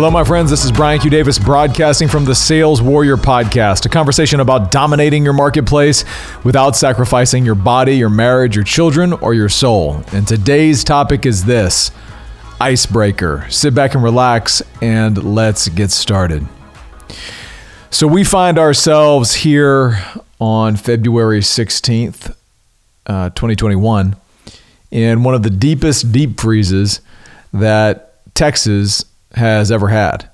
Hello, my friends. This is Brian Q. Davis broadcasting from the Sales Warrior Podcast, a conversation about dominating your marketplace without sacrificing your body, your marriage, your children, or your soul. And today's topic is this icebreaker. Sit back and relax, and let's get started. So, we find ourselves here on February 16th, uh, 2021, in one of the deepest deep freezes that Texas has ever had.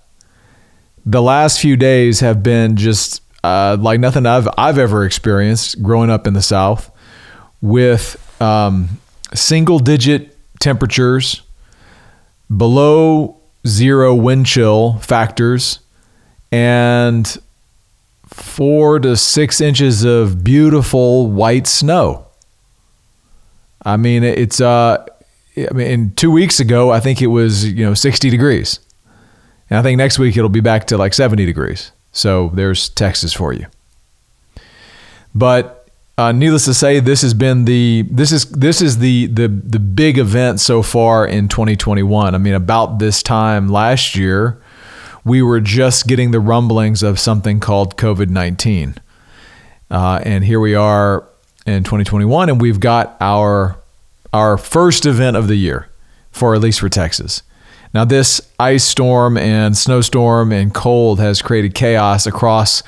The last few days have been just uh, like nothing I've I've ever experienced growing up in the South, with um, single digit temperatures, below zero wind chill factors, and four to six inches of beautiful white snow. I mean, it's uh, I mean, two weeks ago, I think it was you know 60 degrees. And I think next week it'll be back to like 70 degrees. So there's Texas for you. But uh, needless to say, this has been the this is this is the the the big event so far in 2021. I mean, about this time last year, we were just getting the rumblings of something called COVID 19, uh, and here we are in 2021, and we've got our our first event of the year for at least for Texas. Now, this ice storm and snowstorm and cold has created chaos across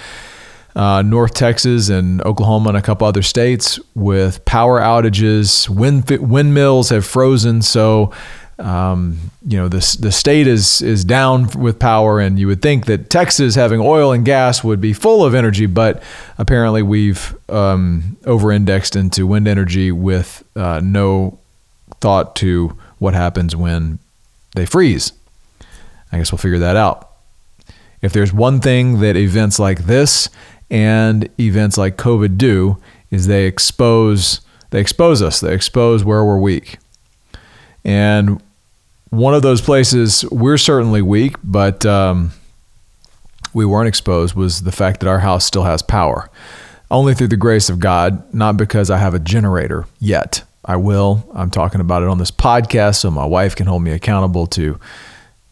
uh, North Texas and Oklahoma and a couple other states with power outages. Wind, windmills have frozen, so um, you know the the state is is down with power, and you would think that Texas, having oil and gas, would be full of energy, but apparently we've um, over-indexed into wind energy with uh, no thought to what happens when they freeze. I guess we'll figure that out. If there's one thing that events like this and events like COVID do, is they expose they expose us. They expose where we're weak. And one of those places we're certainly weak, but um, we weren't exposed was the fact that our house still has power. Only through the grace of God, not because I have a generator yet. I will. I'm talking about it on this podcast so my wife can hold me accountable to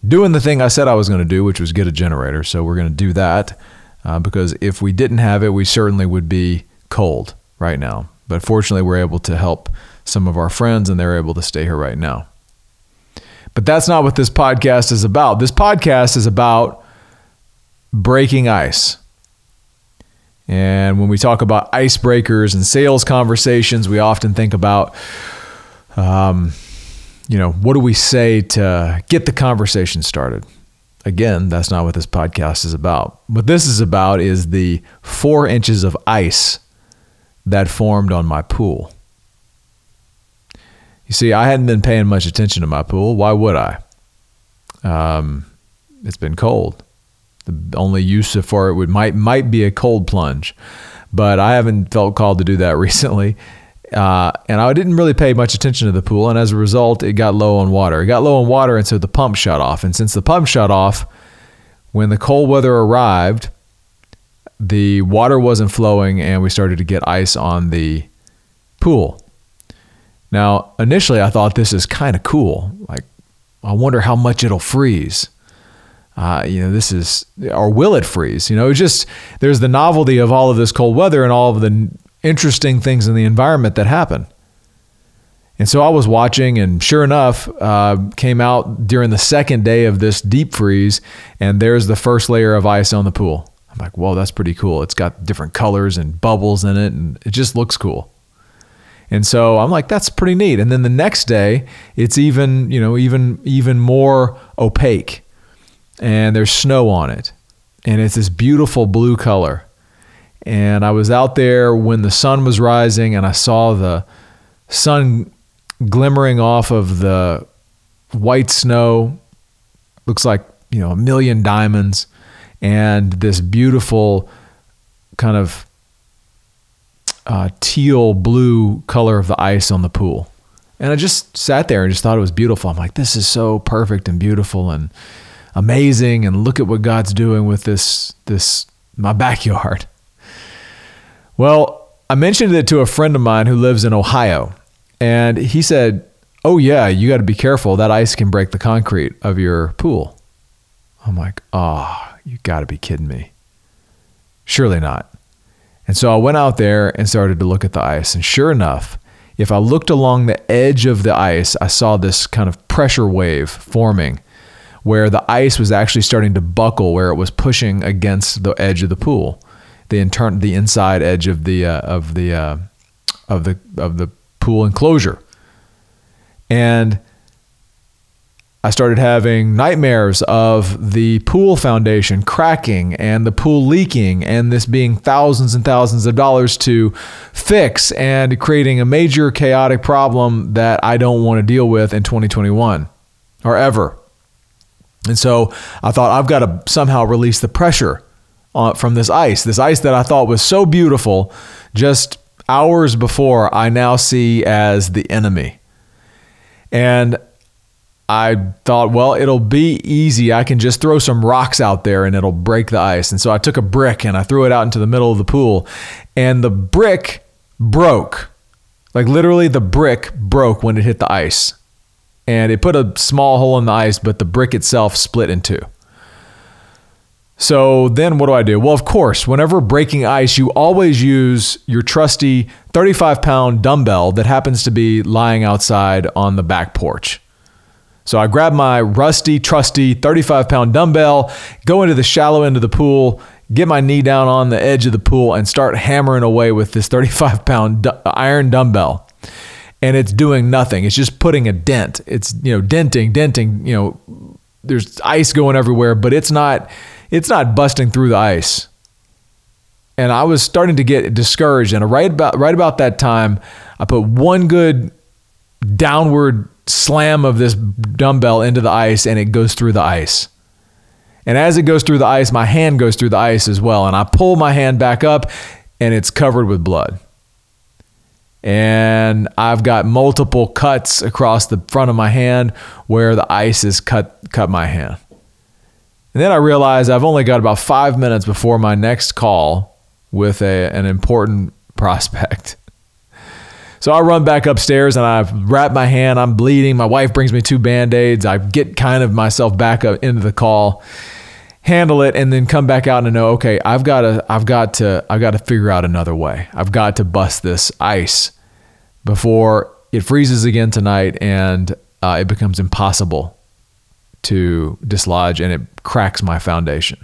doing the thing I said I was going to do, which was get a generator. So we're going to do that uh, because if we didn't have it, we certainly would be cold right now. But fortunately, we're able to help some of our friends and they're able to stay here right now. But that's not what this podcast is about. This podcast is about breaking ice. And when we talk about icebreakers and sales conversations, we often think about, um, you know, what do we say to get the conversation started? Again, that's not what this podcast is about. What this is about is the four inches of ice that formed on my pool. You see, I hadn't been paying much attention to my pool. Why would I? Um, it's been cold. The only use for it would might might be a cold plunge, but I haven't felt called to do that recently. Uh, and I didn't really pay much attention to the pool, and as a result, it got low on water. It got low on water, and so the pump shut off. And since the pump shut off, when the cold weather arrived, the water wasn't flowing, and we started to get ice on the pool. Now, initially, I thought this is kind of cool. Like, I wonder how much it'll freeze uh, you know, this is, or will it freeze? You know, just there's the novelty of all of this cold weather and all of the interesting things in the environment that happen. And so I was watching, and sure enough, uh, came out during the second day of this deep freeze, and there's the first layer of ice on the pool. I'm like, whoa, that's pretty cool. It's got different colors and bubbles in it, and it just looks cool. And so I'm like, that's pretty neat. And then the next day, it's even, you know, even even more opaque and there's snow on it. And it's this beautiful blue color. And I was out there when the sun was rising and I saw the sun glimmering off of the white snow. Looks like, you know, a million diamonds and this beautiful kind of uh, teal blue color of the ice on the pool. And I just sat there and just thought it was beautiful. I'm like, this is so perfect and beautiful. And amazing and look at what God's doing with this this my backyard. Well, I mentioned it to a friend of mine who lives in Ohio, and he said, "Oh yeah, you got to be careful. That ice can break the concrete of your pool." I'm like, oh, you got to be kidding me. Surely not. And so I went out there and started to look at the ice. And sure enough, if I looked along the edge of the ice, I saw this kind of pressure wave forming where the ice was actually starting to buckle where it was pushing against the edge of the pool, the intern, the inside edge of the uh, of the uh, of the of the pool enclosure. And I started having nightmares of the pool foundation cracking and the pool leaking, and this being thousands and thousands of dollars to fix and creating a major chaotic problem that I don't want to deal with in 2021 or ever. And so I thought I've got to somehow release the pressure uh, from this ice, this ice that I thought was so beautiful just hours before, I now see as the enemy. And I thought, well, it'll be easy. I can just throw some rocks out there and it'll break the ice. And so I took a brick and I threw it out into the middle of the pool, and the brick broke. Like literally, the brick broke when it hit the ice. And it put a small hole in the ice, but the brick itself split in two. So then what do I do? Well, of course, whenever breaking ice, you always use your trusty 35 pound dumbbell that happens to be lying outside on the back porch. So I grab my rusty, trusty 35 pound dumbbell, go into the shallow end of the pool, get my knee down on the edge of the pool, and start hammering away with this 35 pound iron dumbbell. And it's doing nothing. It's just putting a dent. It's, you know, denting, denting, you know, there's ice going everywhere, but it's not it's not busting through the ice. And I was starting to get discouraged. And right about right about that time, I put one good downward slam of this dumbbell into the ice and it goes through the ice. And as it goes through the ice, my hand goes through the ice as well. And I pull my hand back up and it's covered with blood. And I've got multiple cuts across the front of my hand where the ice has cut cut my hand. And then I realized I've only got about five minutes before my next call with a, an important prospect. So I run back upstairs and I wrap my hand. I'm bleeding. My wife brings me two band aids. I get kind of myself back up into the call, handle it, and then come back out and know, okay, I've got to, I've got to, I've got to figure out another way. I've got to bust this ice before it freezes again tonight and uh, it becomes impossible to dislodge and it cracks my foundation.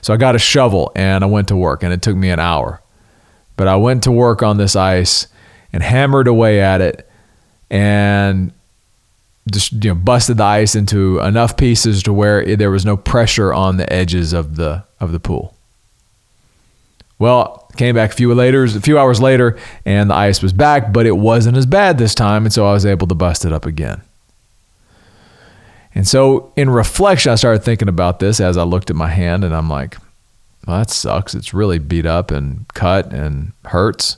So I got a shovel and I went to work and it took me an hour. But I went to work on this ice and hammered away at it and just you know busted the ice into enough pieces to where there was no pressure on the edges of the of the pool. Well, came back a few later, a few hours later, and the ice was back, but it wasn't as bad this time, and so I was able to bust it up again. And so, in reflection, I started thinking about this as I looked at my hand, and I'm like, well, that sucks. It's really beat up and cut and hurts.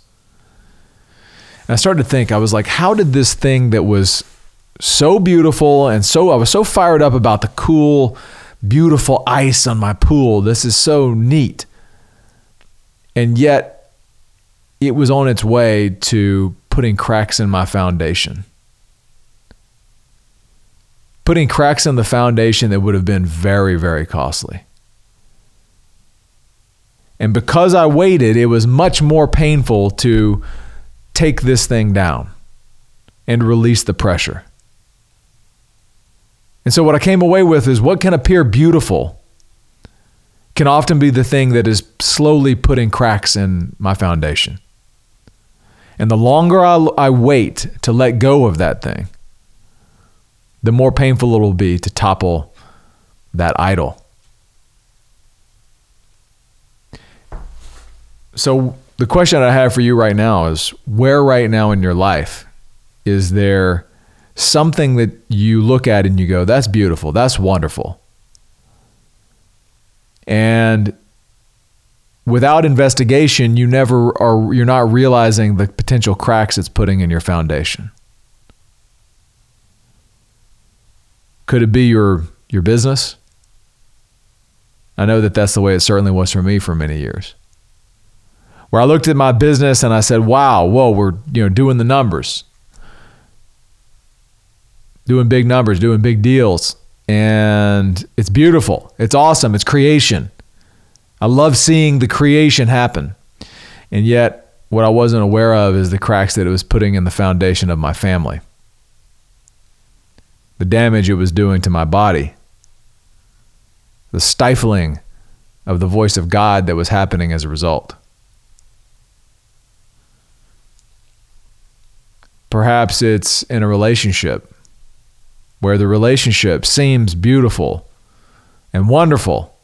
And I started to think, I was like, how did this thing that was so beautiful and so, I was so fired up about the cool, beautiful ice on my pool. This is so neat. And yet, it was on its way to putting cracks in my foundation. Putting cracks in the foundation that would have been very, very costly. And because I waited, it was much more painful to take this thing down and release the pressure. And so, what I came away with is what can appear beautiful can often be the thing that is slowly putting cracks in my foundation. And the longer I, I wait to let go of that thing, the more painful it will be to topple that idol. So, the question I have for you right now is where right now in your life is there something that you look at and you go, that's beautiful, that's wonderful. And without investigation, you never are you're not realizing the potential cracks it's putting in your foundation. Could it be your your business? I know that that's the way it certainly was for me for many years where I looked at my business and I said, wow, whoa, we're you know doing the numbers. Doing big numbers, doing big deals. And it's beautiful. It's awesome. It's creation. I love seeing the creation happen. And yet, what I wasn't aware of is the cracks that it was putting in the foundation of my family, the damage it was doing to my body, the stifling of the voice of God that was happening as a result. Perhaps it's in a relationship where the relationship seems beautiful and wonderful.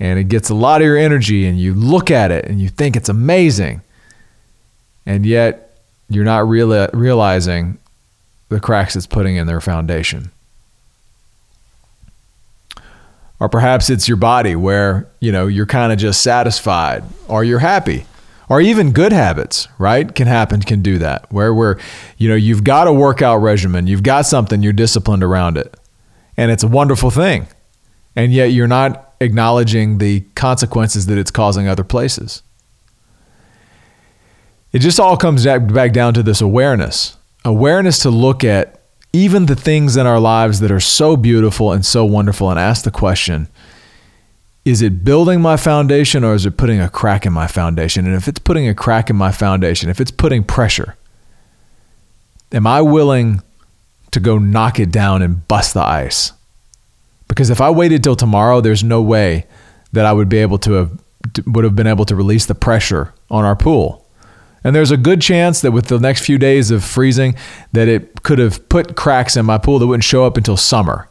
And it gets a lot of your energy and you look at it and you think it's amazing. And yet you're not reali- realizing the cracks it's putting in their foundation. Or perhaps it's your body where you know you're kind of just satisfied or you're happy or even good habits right can happen can do that. Where where you know you've got a workout regimen you've got something you're disciplined around it. And it's a wonderful thing. And yet you're not acknowledging the consequences that it's causing other places. It just all comes back down to this awareness. Awareness to look at even the things in our lives that are so beautiful and so wonderful and ask the question is it building my foundation or is it putting a crack in my foundation? And if it's putting a crack in my foundation, if it's putting pressure, am I willing to go knock it down and bust the ice? Because if I waited till tomorrow, there's no way that I would be able to have would have been able to release the pressure on our pool. And there's a good chance that with the next few days of freezing that it could have put cracks in my pool that wouldn't show up until summer.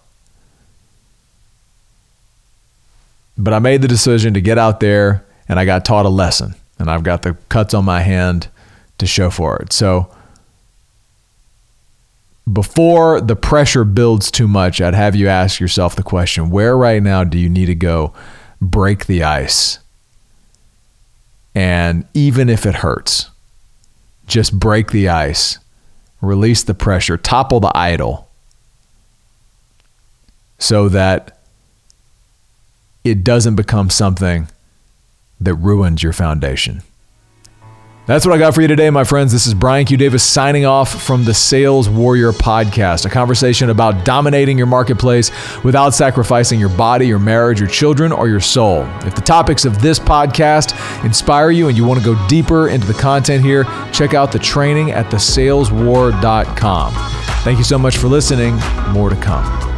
But I made the decision to get out there and I got taught a lesson and I've got the cuts on my hand to show for it. So before the pressure builds too much, I'd have you ask yourself the question where right now do you need to go break the ice? And even if it hurts, just break the ice, release the pressure, topple the idol so that it doesn't become something that ruins your foundation. That's what I got for you today, my friends. This is Brian Q. Davis signing off from the Sales Warrior Podcast, a conversation about dominating your marketplace without sacrificing your body, your marriage, your children, or your soul. If the topics of this podcast inspire you and you want to go deeper into the content here, check out the training at thesaleswar.com. Thank you so much for listening. More to come.